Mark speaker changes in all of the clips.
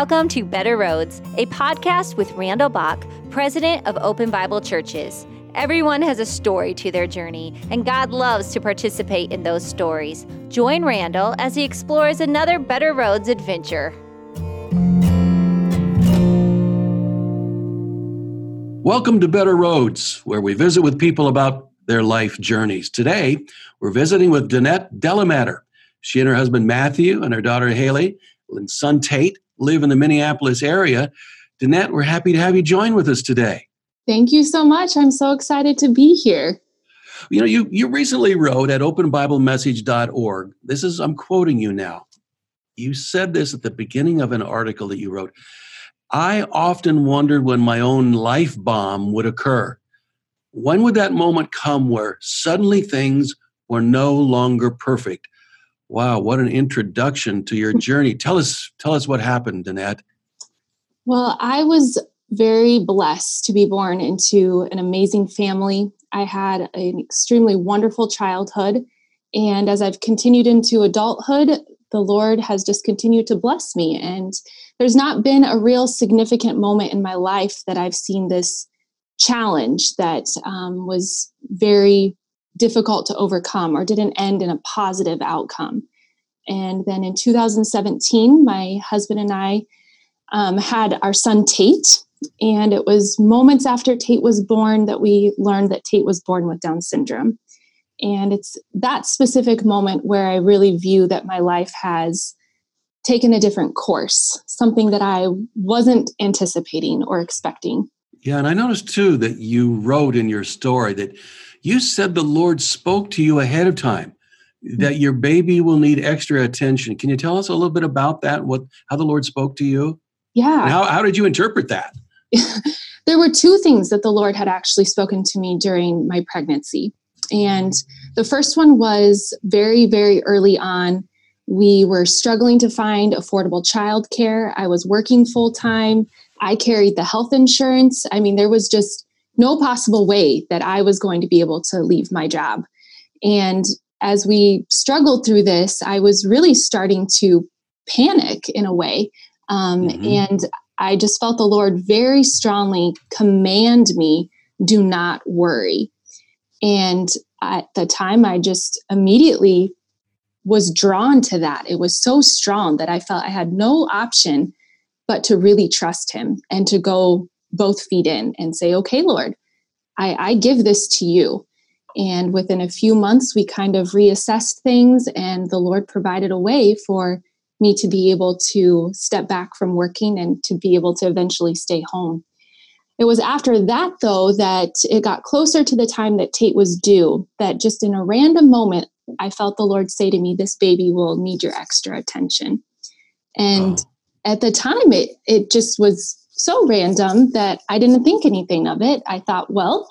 Speaker 1: Welcome to Better Roads, a podcast with Randall Bach, president of Open Bible Churches. Everyone has a story to their journey, and God loves to participate in those stories. Join Randall as he explores another Better Roads adventure.
Speaker 2: Welcome to Better Roads, where we visit with people about their life journeys. Today, we're visiting with Dannette DeLaMatter. She and her husband Matthew and her daughter Haley and son Tate live in the Minneapolis area. Dannette, we're happy to have you join with us today.
Speaker 3: Thank you so much. I'm so excited to be here.
Speaker 2: You know, you, you recently wrote at openbiblemessage.org. This is, I'm quoting you now. You said this at the beginning of an article that you wrote. I often wondered when my own life bomb would occur. When would that moment come where suddenly things were no longer perfect? Wow, what an introduction to your journey. Tell us tell us what happened, Dannette.
Speaker 3: Well, I was very blessed to be born into an amazing family. I had an extremely wonderful childhood. And as I've continued into adulthood, the Lord has just continued to bless me. And there's not been a real significant moment in my life that I've seen this challenge that um, was very difficult to overcome or didn't end in a positive outcome. And then in 2017, my husband and I um, had our son Tate. And it was moments after Tate was born that we learned that Tate was born with Down syndrome. And it's that specific moment where I really view that my life has taken a different course, something that I wasn't anticipating or expecting.
Speaker 2: Yeah, and I noticed too that you wrote in your story that you said the Lord spoke to you ahead of time that your baby will need extra attention. Can you tell us a little bit about that? What how the Lord spoke to you?
Speaker 3: Yeah.
Speaker 2: How how did you interpret that?
Speaker 3: there were two things that the Lord had actually spoken to me during my pregnancy. And the first one was very, very early on. We were struggling to find affordable childcare. I was working full time. I carried the health insurance. I mean, there was just no possible way that I was going to be able to leave my job. And as we struggled through this, I was really starting to panic in a way. Um, mm-hmm. And I just felt the Lord very strongly command me, do not worry. And at the time, I just immediately was drawn to that. It was so strong that I felt I had no option but to really trust Him and to go both feet in and say, okay, Lord, I, I give this to you. And within a few months, we kind of reassessed things, and the Lord provided a way for me to be able to step back from working and to be able to eventually stay home. It was after that, though, that it got closer to the time that Tate was due, that just in a random moment, I felt the Lord say to me, This baby will need your extra attention. And oh. at the time, it, it just was so random that I didn't think anything of it. I thought, well,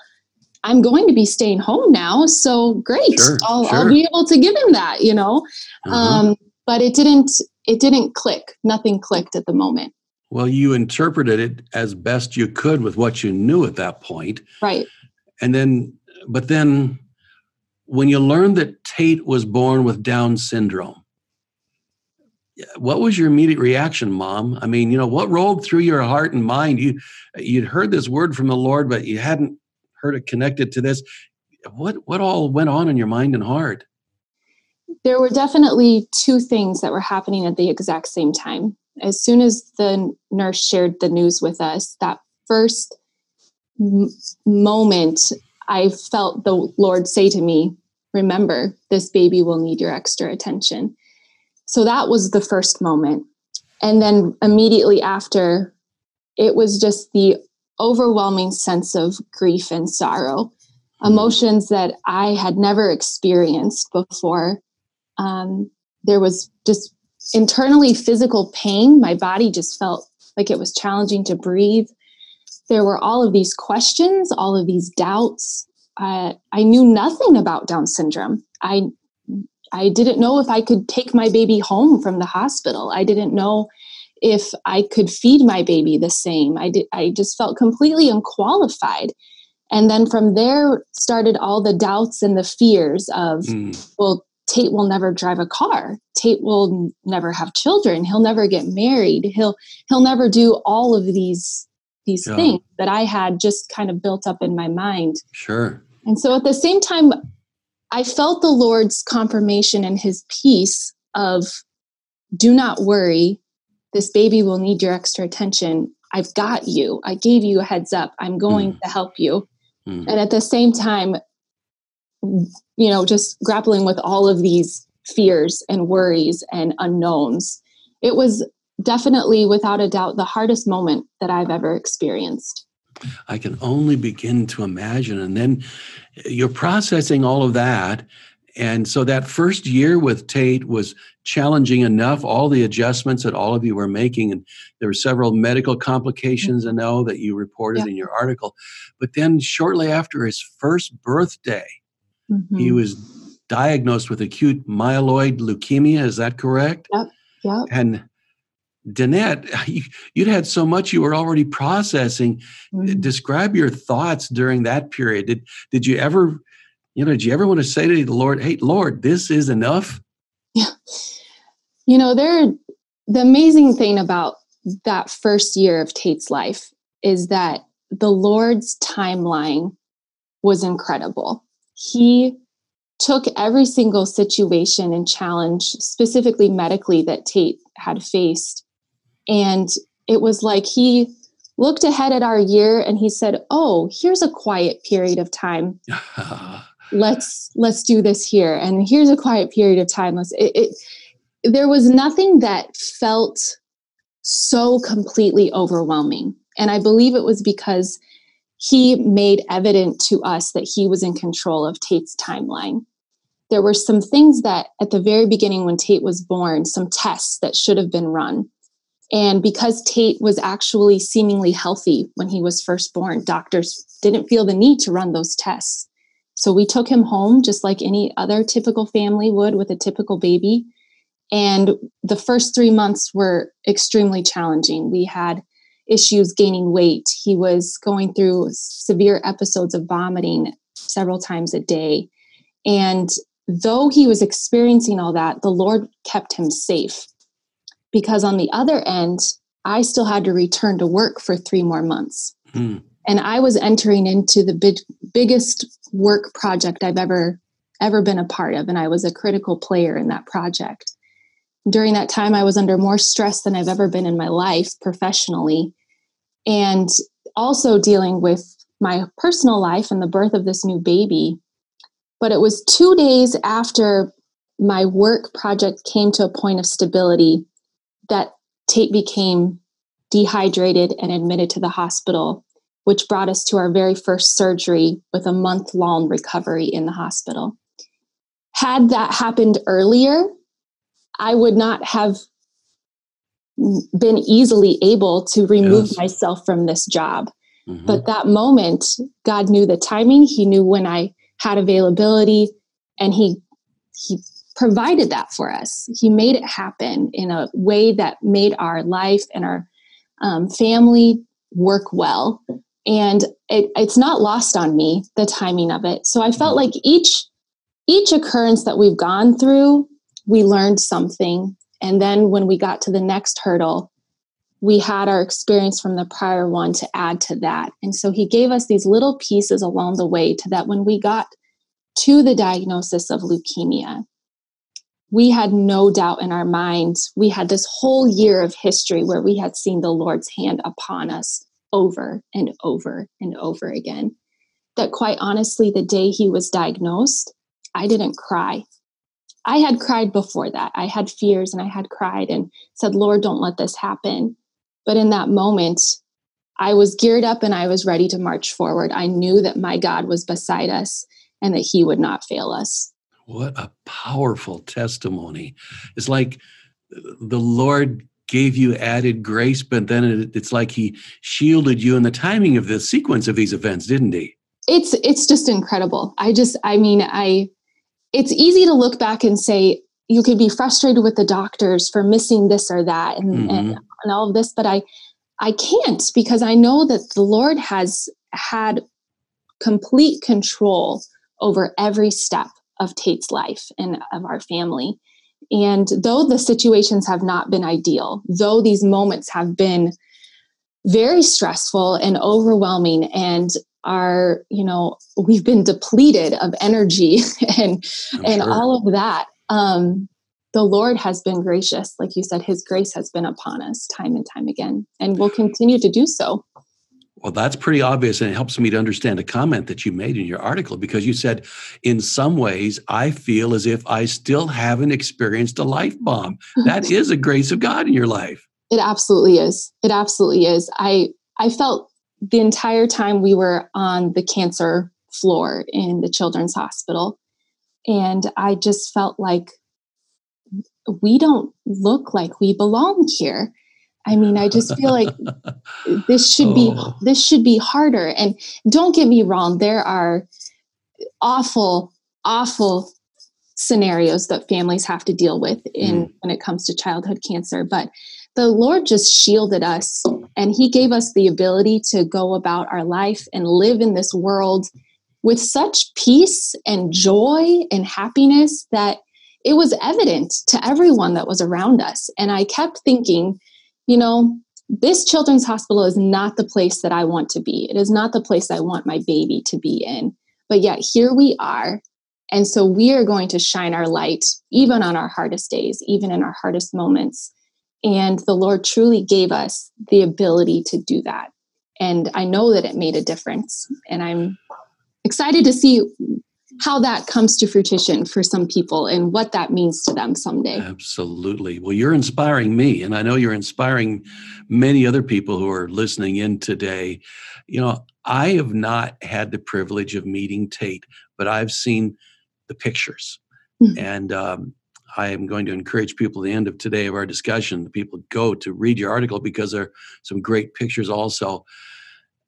Speaker 3: I'm going to be staying home now, so great. Sure, I'll, sure. I'll, be able to give him that, you know. Mm-hmm. Um, but it didn't. It didn't click. Nothing clicked at the moment.
Speaker 2: Well, you interpreted it as best you could with what you knew at that point.
Speaker 3: Right.
Speaker 2: And then, but then when you learned that Tate was born with Down syndrome, what was your immediate reaction, Mom? I mean, you know, what rolled through your heart and mind? You you'd heard this word from the Lord, but you hadn't heard it connected to this. What what all went on in your mind and heart?
Speaker 3: There were definitely two things that were happening at the exact same time as soon as the nurse shared the news with us, that first m- moment, I felt the Lord say to me, Remember, this baby will need your extra attention. So that was the first moment. And then immediately after, it was just the overwhelming sense of grief and sorrow, emotions that I had never experienced before. Um, there was just internally physical pain. My body just felt like it was challenging to breathe. There were all of these questions, all of these doubts. Uh, I knew nothing about Down syndrome. I I didn't know if I could take my baby home from the hospital. I didn't know if I could feed my baby the same. I did, I just felt completely unqualified. And then from there started all the doubts and the fears of, mm. well, Tate will never drive a car. Tate will never have children. He'll never get married. He'll he'll never do all of these these yeah. things that I had just kind of built up in my mind.
Speaker 2: Sure.
Speaker 3: And so at the same time I felt the Lord's confirmation and his peace of do not worry. This baby will need your extra attention. I've got you. I gave you a heads up. I'm going mm. to help you. Mm. And at the same time, you know, just grappling with all of these fears and worries and unknowns. It was definitely, without a doubt, the hardest moment that I've ever experienced.
Speaker 2: I can only begin to imagine. And then you're processing all of that. And so that first year with Tate was challenging enough, all the adjustments that all of you were making. And there were several medical complications, I know, that you reported yeah. in your article. But then shortly after his first birthday, mm-hmm. he was diagnosed with acute myeloid leukemia. Is that correct?
Speaker 3: Yep. Yep.
Speaker 2: And Dannette, you, would had so much you were already processing. Mm-hmm. Describe your thoughts during that period. Did did you ever, you know, did you ever want to say to the Lord, "Hey, Lord, this is enough"?
Speaker 3: Yeah, you know, there. The amazing thing about that first year of Tate's life is that the Lord's timeline was incredible. He took every single situation and challenge, specifically medically, that Tate had faced, and it was like he looked ahead at our year and he said, "Oh, here's a quiet period of time. let's let's do this here. And here's a quiet period of time. Let's it, it there was nothing that felt so completely overwhelming. And I believe it was because he made evident to us that he was in control of Tate's timeline. There were some things that at the very beginning, when Tate was born, some tests that should have been run and because Tate was actually seemingly healthy when he was first born, doctors didn't feel the need to run those tests. So we took him home just like any other typical family would with a typical baby. And the first three months were extremely challenging. We had issues gaining weight. He was going through severe episodes of vomiting several times a day. And though he was experiencing all that, the Lord kept him safe because on the other end, I still had to return to work for three more months. Mm. And I was entering into the big, biggest work project I've ever ever been a part of and I was a critical player in that project. During that time I was under more stress than I've ever been in my life professionally and also dealing with my personal life and the birth of this new baby. But it was 2 days after my work project came to a point of stability that Tate became dehydrated and admitted to the hospital, which brought us to our very first surgery with a month long recovery in the hospital. Had that happened earlier, I would not have been easily able to remove yes. myself from this job. Mm-hmm. But that moment, God knew the timing. He knew when I had availability, and He He provided that for us. He made it happen in a way that made our life and our um, family work well. And it, it's not lost on me the timing of it. So I felt like each each occurrence that we've gone through, we learned something. And then when we got to the next hurdle, we had our experience from the prior one to add to that. And so he gave us these little pieces along the way to that when we got to the diagnosis of leukemia, we had no doubt in our minds. We had this whole year of history where we had seen the Lord's hand upon us over and over and over again. That quite honestly, the day he was diagnosed, I didn't cry. I had cried before that. I had fears and I had cried and said, Lord, don't let this happen. But in that moment, I was geared up and I was ready to march forward. I knew that my God was beside us and that he would not fail us.
Speaker 2: What a powerful testimony. It's like the Lord gave you added grace, but then it's like he shielded you in the timing of the sequence of these events, didn't he?
Speaker 3: It's it's just incredible. I just I mean, I it's easy to look back and say you could be frustrated with the doctors for missing this or that and, mm-hmm. and, and all of this, but I I can't because I know that the Lord has had complete control over every step of Tate's life and of our family. And though the situations have not been ideal, though these moments have been very stressful and overwhelming and are you know we've been depleted of energy and I'm and sure. all of that um the lord has been gracious like you said his grace has been upon us time and time again and will continue to do so
Speaker 2: well, that's pretty obvious, and it helps me to understand a comment that you made in your article because you said, in some ways, I feel as if I still haven't experienced a life bomb. Mm-hmm. That is a grace of God in your life.
Speaker 3: It absolutely is. It absolutely is. I I felt the entire time we were on the cancer floor in the children's hospital, and I just felt like we don't look like we belong here. I mean, I just feel like this should be oh. this should be harder. And don't get me wrong, there are awful, awful scenarios that families have to deal with in mm. when it comes to childhood cancer. But the Lord just shielded us and He gave us the ability to go about our life and live in this world with such peace and joy and happiness that it was evident to everyone that was around us. And I kept thinking, you know, this children's hospital is not the place that I want to be. It is not the place I want my baby to be in. But yet here we are. And so we are going to shine our light even on our hardest days, even in our hardest moments. And the Lord truly gave us the ability to do that. And I know that it made a difference. And I'm excited to see how that comes to fruition for some people and what that means to them someday.
Speaker 2: Absolutely. Well, you're inspiring me, and I know you're inspiring many other people who are listening in today. You know, I have not had the privilege of meeting Tate, but I've seen the pictures. Mm-hmm. And um, I am going to encourage people at the end of today of our discussion, people go to read your article because there are some great pictures also.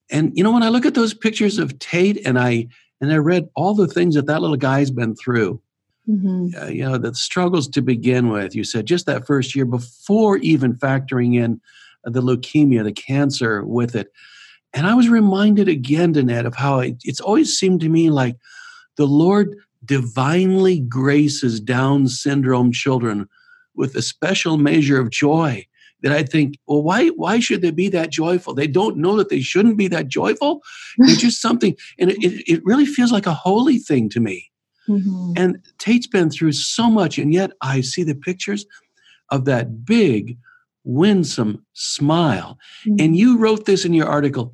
Speaker 2: And you know, when I look at those pictures of Tate and I and I read all the things that that little guy's been through. Mm-hmm. Uh, you know, the struggles to begin with. You said just that first year before even factoring in the leukemia, the cancer with it. And I was reminded again, Dannette, of how it, it's always seemed to me like the Lord divinely graces Down syndrome children with a special measure of joy that I think, well, why why should they be that joyful? They don't know that they shouldn't be that joyful. It's just something, and it, it really feels like a holy thing to me. Mm-hmm. And Tate's been through so much, and yet I see the pictures of that big, winsome smile. Mm-hmm. And you wrote this in your article.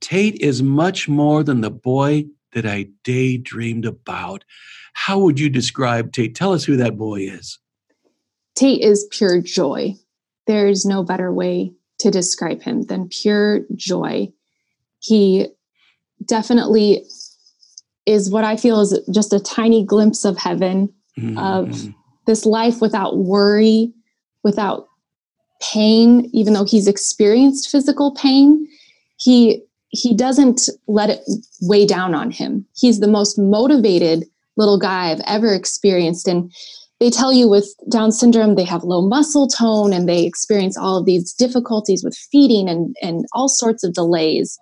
Speaker 2: Tate is much more than the boy that I daydreamed about. How would you describe Tate? Tell us who that boy is.
Speaker 3: Tate is pure joy there's no better way to describe him than pure joy. He definitely is what I feel is just a tiny glimpse of heaven, mm-hmm. of this life without worry, without pain, even though he's experienced physical pain. He he doesn't let it weigh down on him. He's the most motivated little guy I've ever experienced. And they tell you with Down syndrome, they have low muscle tone and they experience all of these difficulties with feeding and, and all sorts of delays.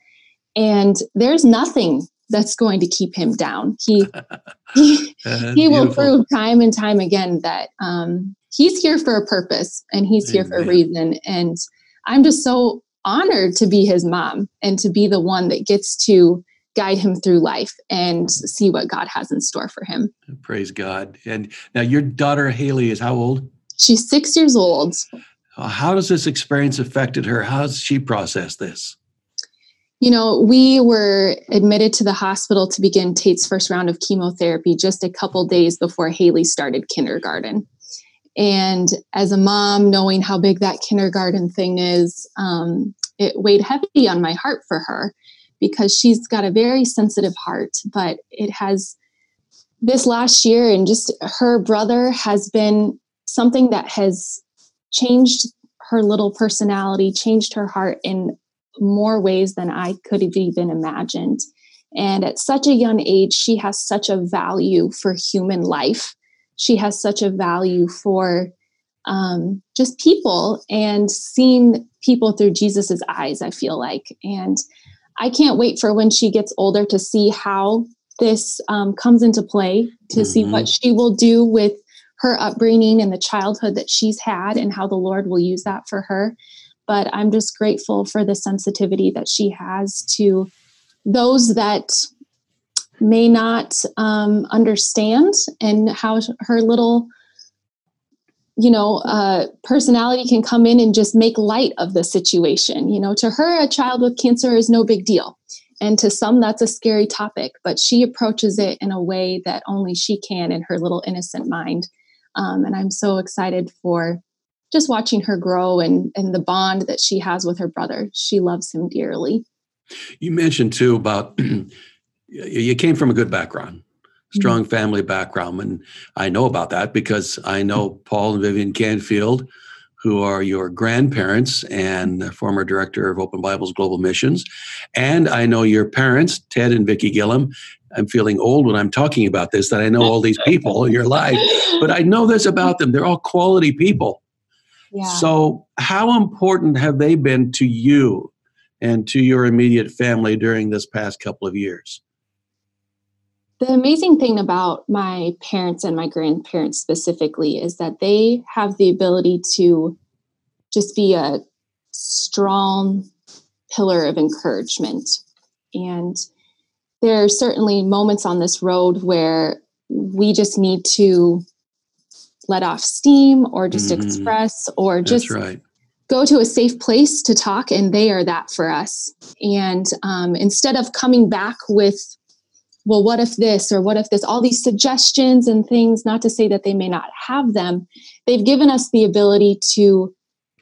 Speaker 3: And there's nothing that's going to keep him down. He he, he will prove time and time again that um, he's here for a purpose and he's Amen. here for a reason. And I'm just so honored to be his mom and to be the one that gets to guide him through life and see what God has in store for him.
Speaker 2: Praise God. And now your daughter Haley is how old?
Speaker 3: She's six years old.
Speaker 2: Uh, how does this experience affected her? How does she process this?
Speaker 3: You know, we were admitted to the hospital to begin Tate's first round of chemotherapy just a couple days before Haley started kindergarten. And as a mom, knowing how big that kindergarten thing is, um, it weighed heavy on my heart for her because she's got a very sensitive heart, but it has this last year and just her brother has been something that has changed her little personality, changed her heart in more ways than I could have even imagined. And at such a young age, she has such a value for human life. She has such a value for um, just people and seeing people through Jesus's eyes, I feel like. And I can't wait for when she gets older to see how this um, comes into play to mm-hmm. see what mm-hmm. she will do with her upbringing and the childhood that she's had and how the Lord will use that for her. But I'm just grateful for the sensitivity that she has to those that may not um, understand and how her little you know uh, personality can come in and just make light of the situation. You know to her a child with cancer is no big deal. And to some that's a scary topic but she approaches it in a way that only she can in her little innocent mind. Um, and i'm so excited for just watching her grow and and the bond that she has with her brother. She loves him dearly.
Speaker 2: You mentioned too about you came from a good background. Strong mm-hmm. family background and i know about that because i know paul and vivian canfield who are your grandparents and former director of open bibles global missions. And i know your parents ted and vicki gillum. I'm feeling old when i'm talking about this that i know all these people in your life but i know this about them. They're all quality people. Yeah. so how important have they been to you and to your immediate family during this past couple of years
Speaker 3: the amazing thing about my parents and my grandparents specifically is that they have the ability to just be a strong pillar of encouragement. And there are certainly moments on this road where we just need to let off steam or just mm-hmm. express or just right. go to a safe place to talk and they are that for us and um, instead of coming back with well, what if this or what if this, all these suggestions and things, not to say that they may not have them, they've given us the ability to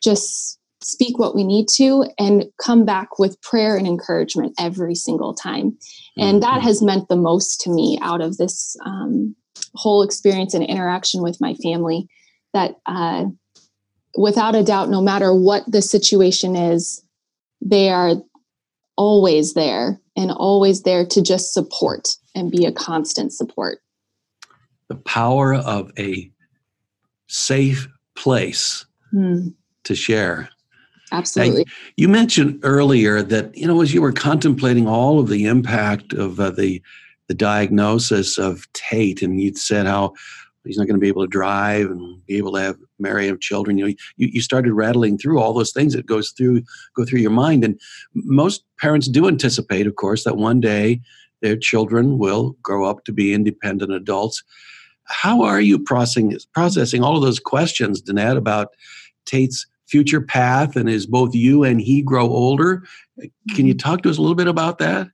Speaker 3: just speak what we need to and come back with prayer and encouragement every single time. And that mm-hmm. has meant the most to me out of this um, whole experience and interaction with my family. That uh, without a doubt, no matter what the situation is, they are always there and always there to just support and be a constant support.
Speaker 2: The power of a safe place mm. to share.
Speaker 3: Absolutely.
Speaker 2: Now, you mentioned earlier that you know as you were contemplating all of the impact of uh, the the diagnosis of Tate, and you'd said how he's not going to be able to drive and be able to have marry have children you know you, you started rattling through all those things that goes through go through your mind. And most parents do anticipate of course that one day their children will grow up to be independent adults. How are you processing processing all of those questions dannette about tate's future path and as both you and he grow older? Can you mm-hmm. talk to us a little bit about that?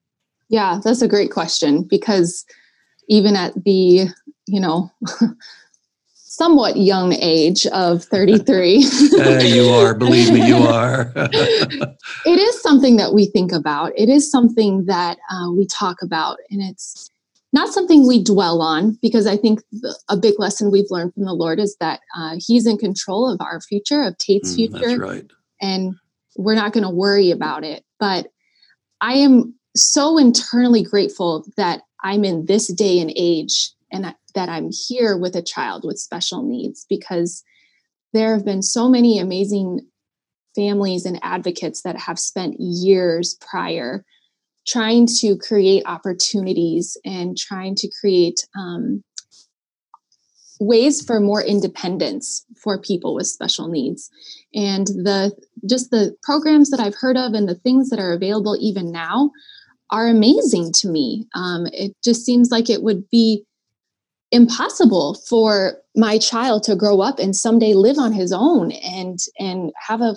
Speaker 3: Yeah that's a great question because even at the you know, somewhat young age of 33.
Speaker 2: uh, you are, believe me, you are.
Speaker 3: it is something that we think about. It is something that uh, we talk about, and it's not something we dwell on because I think the, a big lesson we've learned from the Lord is that uh, He's in control of our future, of Tate's mm, future.
Speaker 2: right.
Speaker 3: And we're not going to worry about it. But I am so internally grateful that I'm in this day and age and that I'm here with a child with special needs because there have been so many amazing families and advocates that have spent years prior trying to create opportunities and trying to create um, ways for more independence for people with special needs. And the just the programs that i've heard of and the things that are available even now are amazing to me. Um, it just seems like it would be impossible for my child to grow up and someday live on his own and and have a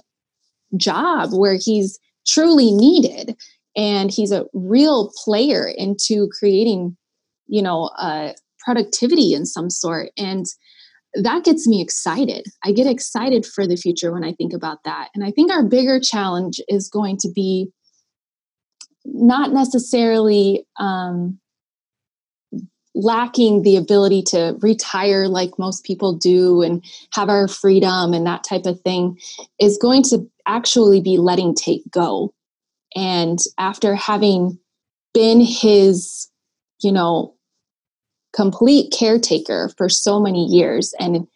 Speaker 3: job where he's truly needed. And he's a real player into creating you know uh, productivity in some sort. And that gets me excited. I get excited for the future when i think about that. And i think our bigger challenge is going to be not necessarily um, lacking the ability to retire like most people do and have our freedom and that type of thing is going to actually be letting Tate go. And after having been his, you know, complete caretaker for so many years and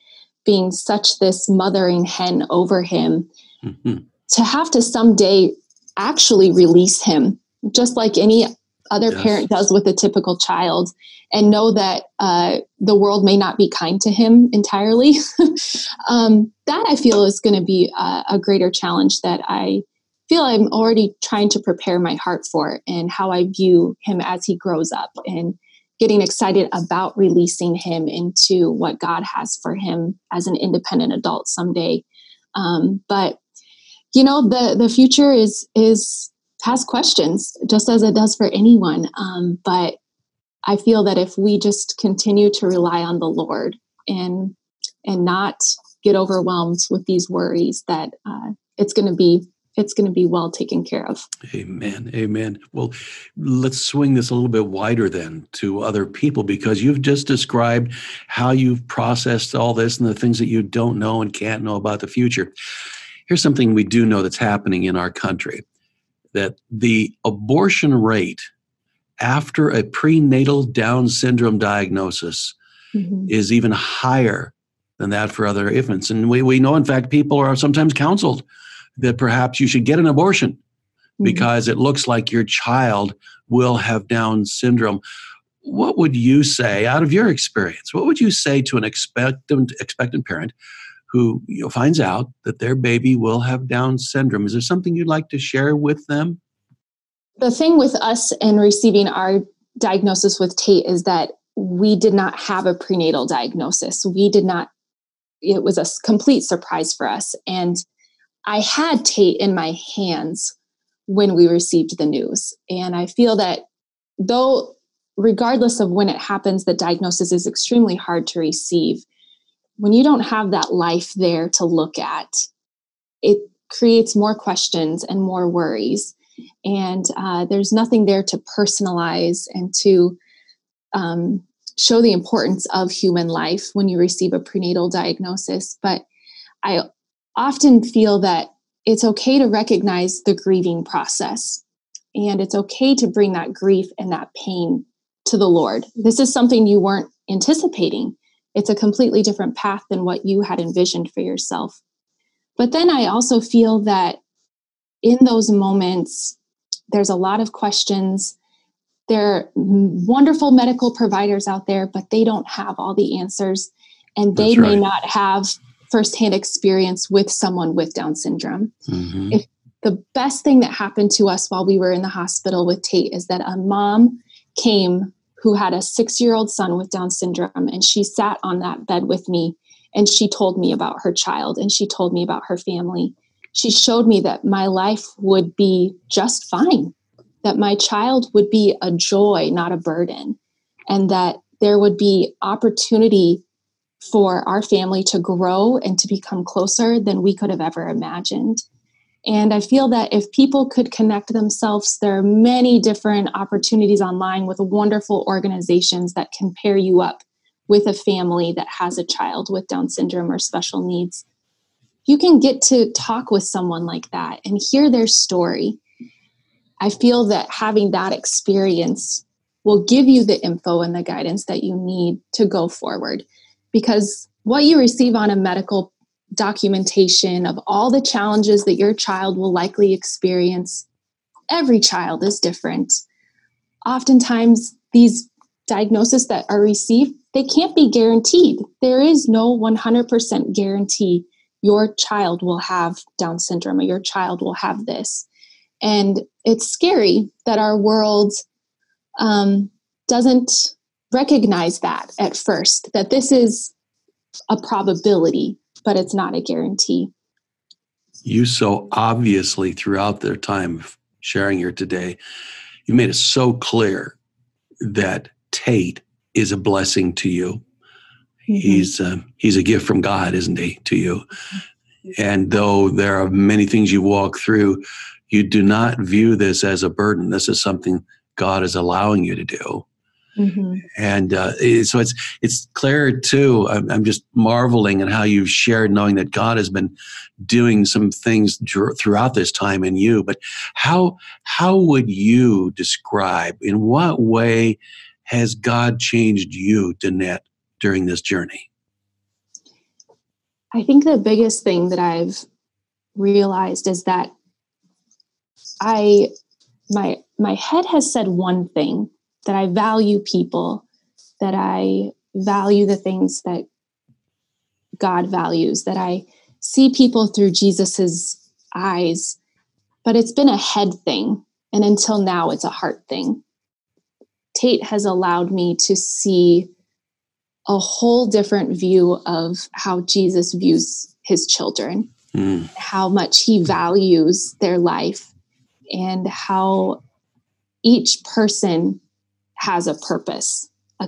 Speaker 3: being such this mothering hen over him, mm-hmm. to have to someday actually release him, just like any other
Speaker 2: Yes.
Speaker 3: parent does with a typical child and know that uh, the world may not be kind to him entirely. um, that I feel is going to be a, a greater challenge that I feel I'm already trying to prepare my heart for and how I view him as he grows up and getting excited about releasing him into what God has for him as an independent adult someday. Um, but you know, the the future is is has questions, just as it does for anyone. Um, but I feel that if we just continue to rely on the Lord and and not get overwhelmed with these worries, that uh, it's going to be it's going to be well taken care of.
Speaker 2: Amen. Amen. Well, let's swing this a little bit wider then to other people because you've just described how you've processed all this and the things that you don't know and can't know about the future. Here's something we do know that's happening in our country that the abortion rate after a prenatal Down syndrome diagnosis
Speaker 3: Mhm.
Speaker 2: is even higher than that for other infants. And we, we know, in fact, people are sometimes counseled that perhaps you should get an abortion
Speaker 3: Mhm.
Speaker 2: because it looks like your child will have Down syndrome. What would you say, out of your experience, what would you say to an expectant expectant parent who you know, finds out that their baby will have Down syndrome? Is there something you'd like to share with them?
Speaker 3: the thing with us and receiving our diagnosis with Tate is that we did not have a prenatal diagnosis. We did not, it was a complete surprise for us. And I had Tate in my hands when we received the news. And I feel that though, regardless of when it happens, the diagnosis is extremely hard to receive. When you don't have that life there to look at, it creates more questions and more worries and uh, there's nothing there to personalize and to um, show the importance of human life when you receive a prenatal diagnosis. But I often feel that it's okay to recognize the grieving process and it's okay to bring that grief and that pain to the Lord. This is something you weren't anticipating. It's a completely different path than what you had envisioned for yourself. But then I also feel that in those moments, there's a lot of questions. There are wonderful medical providers out there, but they don't have all the answers. And they
Speaker 2: That's
Speaker 3: may not have firsthand experience with someone with Down syndrome.
Speaker 2: Mhm.
Speaker 3: If- The best thing that happened to us while we were in the hospital with Tate is that a mom came who had a six year old son with Down syndrome, and she sat on that bed with me and she told me about her child and she told me about her family she showed me that my life would be just fine, that my child would be a joy, not a burden, and that there would be opportunity for our family to grow and to become closer than we could have ever imagined. And I feel that if people could connect themselves, there are many different opportunities online with wonderful organizations that can pair you up with a family that has a child with Down syndrome or special needs you can get to talk with someone like that and hear their story. I feel that having that experience will give you the info and the guidance that you need to go forward because what you receive on a medical documentation of all the challenges that your child will likely experience. Every child is different. Oftentimes these diagnoses that are received they can't be guaranteed. There is no 100% guarantee your child will have Down syndrome or your child will have this. And it's scary that our world um, doesn't recognize that at first, that this is a probability, but it's not a guarantee.
Speaker 2: You so obviously, throughout their time sharing here today, you made it so clear that Tate is a blessing to you. He's uh, he's a gift from God, isn't he, to you? And though there are many things you walk through, you do not view this as a burden. This is something God is allowing you to do.
Speaker 3: Mhm.
Speaker 2: And uh, so it's it's clear too. I'm, I'm just marveling at how you've shared, knowing that God has been doing some things dr- throughout this time in you. But how how would you describe? In what way has God changed you, Dannette, during this journey?
Speaker 3: I think the biggest thing that I've realized is that I my my head has said one thing that I value people, that I value the things that God values, that I see people through Jesus's eyes, but it's been a head thing. And until now, it's a heart thing. Tate has allowed me to see a whole different view of how Jesus views his children, mm. how much he values their life, and how each person has a purpose, a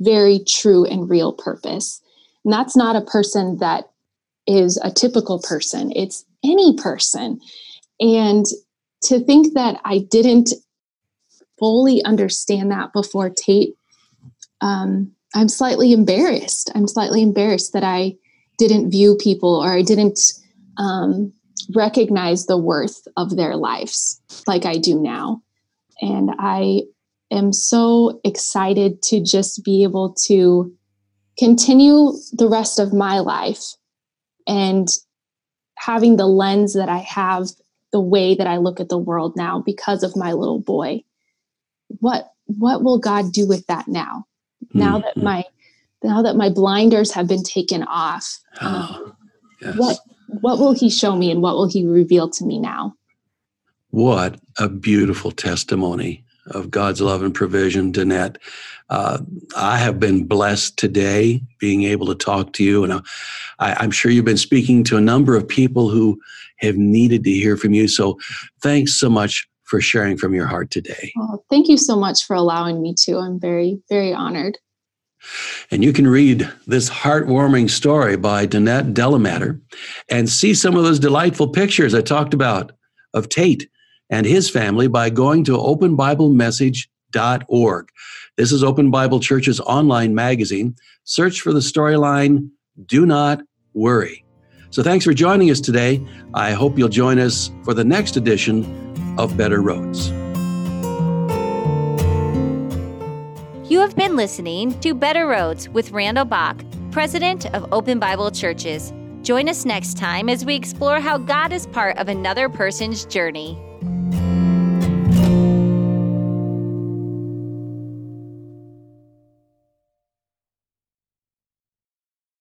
Speaker 3: very true and real purpose. And that's not a person that is a typical person, it's any person. And to think that I didn't fully understand that before Tate, um, I'm slightly embarrassed. I'm slightly embarrassed that I didn't view people or I didn't um, recognize the worth of their lives like I do now. And I am so excited to just be able to continue the rest of my life and having the lens that I have, the way that I look at the world now because of my little boy. What what will God do with that now? Now mm-hmm. that my now that my blinders have been taken off, oh, um, yes. what what will He show me and what will He reveal to me now?
Speaker 2: What a beautiful testimony of God's love and provision, Dannette. Uh, I have been blessed today being able to talk to you, and I, am sure you've been speaking to a number of people who have needed to hear from you. So, thanks so much for sharing from your heart today.
Speaker 3: Well, thank you so much for allowing me to. I'm very, very honored.
Speaker 2: And you can read this heartwarming story by Dannette DeLaMatter and see some of those delightful pictures I talked about of Tate and his family by going to openbiblemessage.org. This is Open Bible Church's online magazine. Search for the storyline Do Not Worry. So thanks for joining us today. I hope you'll join us for the next edition of Better Roads.
Speaker 1: You have been listening to Better Roads with Randall Bach, President of Open Bible Churches. Join us next time as we explore how God is part of another person's journey.